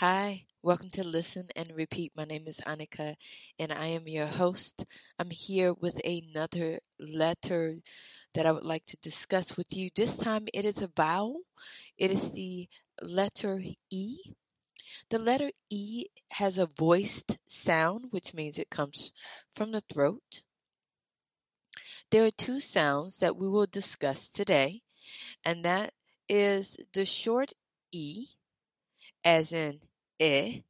Hi, welcome to Listen and Repeat. My name is Annika and I am your host. I'm here with another letter that I would like to discuss with you. This time it is a vowel. It is the letter E. The letter E has a voiced sound, which means it comes from the throat. There are two sounds that we will discuss today, and that is the short E as in e,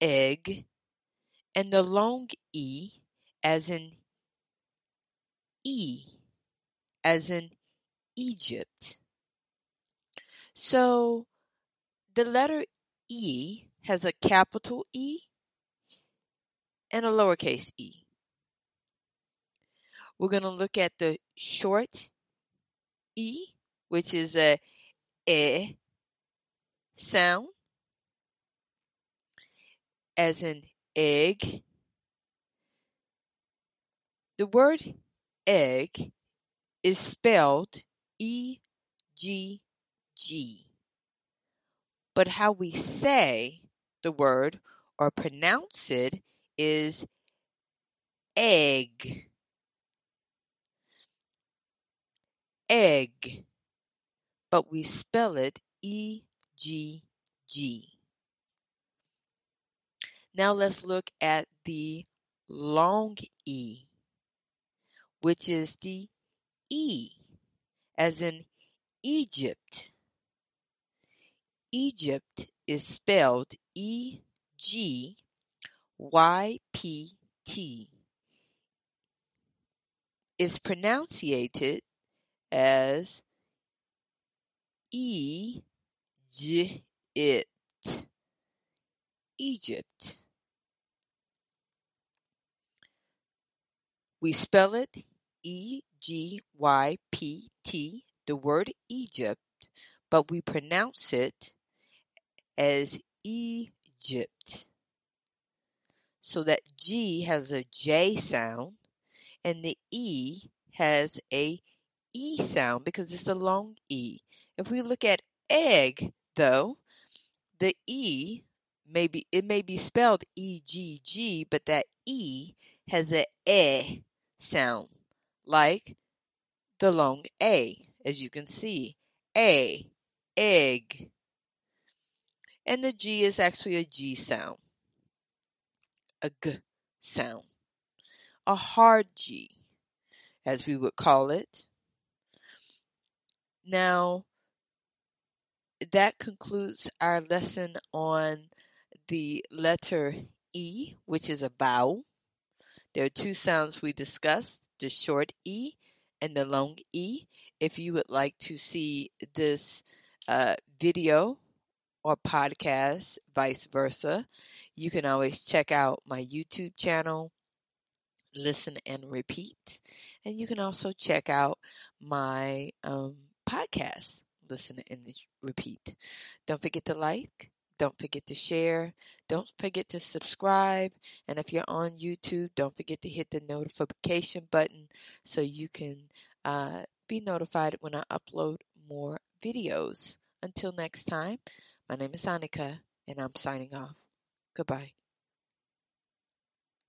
egg, and the long e as in e, as in Egypt. So the letter E has a capital E and a lowercase e. We're going to look at the short E, which is a e sound as in egg. The word egg is spelled E G G. But how we say the word or pronounce it is egg. Egg. But we spell it E G G. Now let's look at the long E, which is the E, as in Egypt. Egypt is spelled E G Y P T. Is pronunciated as E It Egypt. We spell it E G Y P T, the word Egypt, but we pronounce it as Egypt. So that G has a J sound and the E has a E sound because it's a long E. If we look at egg, though, the E may be, it may be spelled E-G-G, but that E has a E sound, like the long A, as you can see. A, egg. And the G is actually a G sound. A G sound. A hard G, as we would call it. Now, that concludes our lesson on the letter E, which is a vowel. There are two sounds we discussed, the short E and the long E. If you would like to see this uh, video or podcast, vice versa, you can always check out my YouTube channel, Listen and Repeat. And you can also check out my um, podcast listen and repeat. Don't forget to like. Don't forget to share. Don't forget to subscribe. And if you're on YouTube, don't forget to hit the notification button so you can uh, be notified when I upload more videos. Until next time, my name is Annika and I'm signing off. Goodbye.